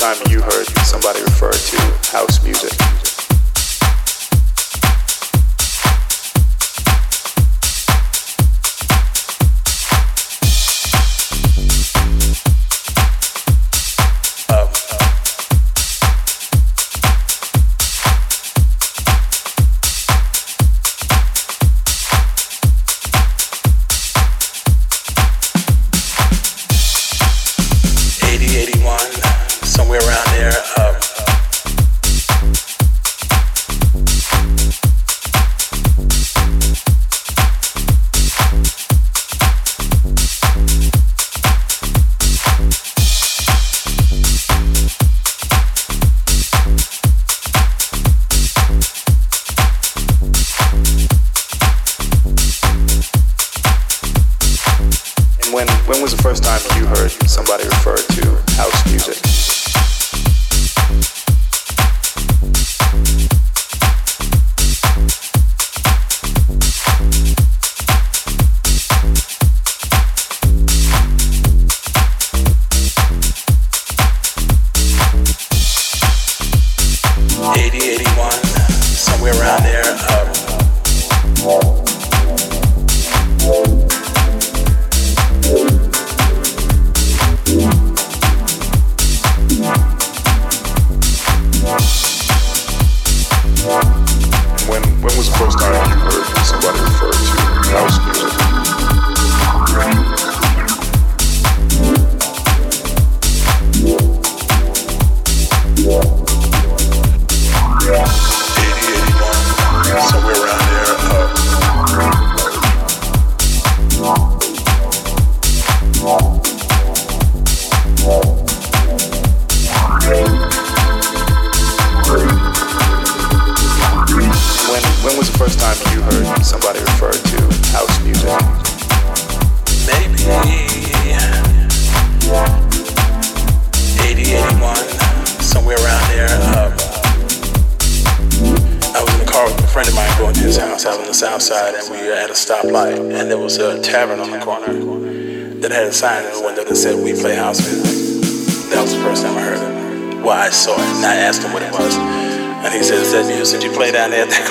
time you heard. When was the first time you heard somebody refer to house music? Yeah.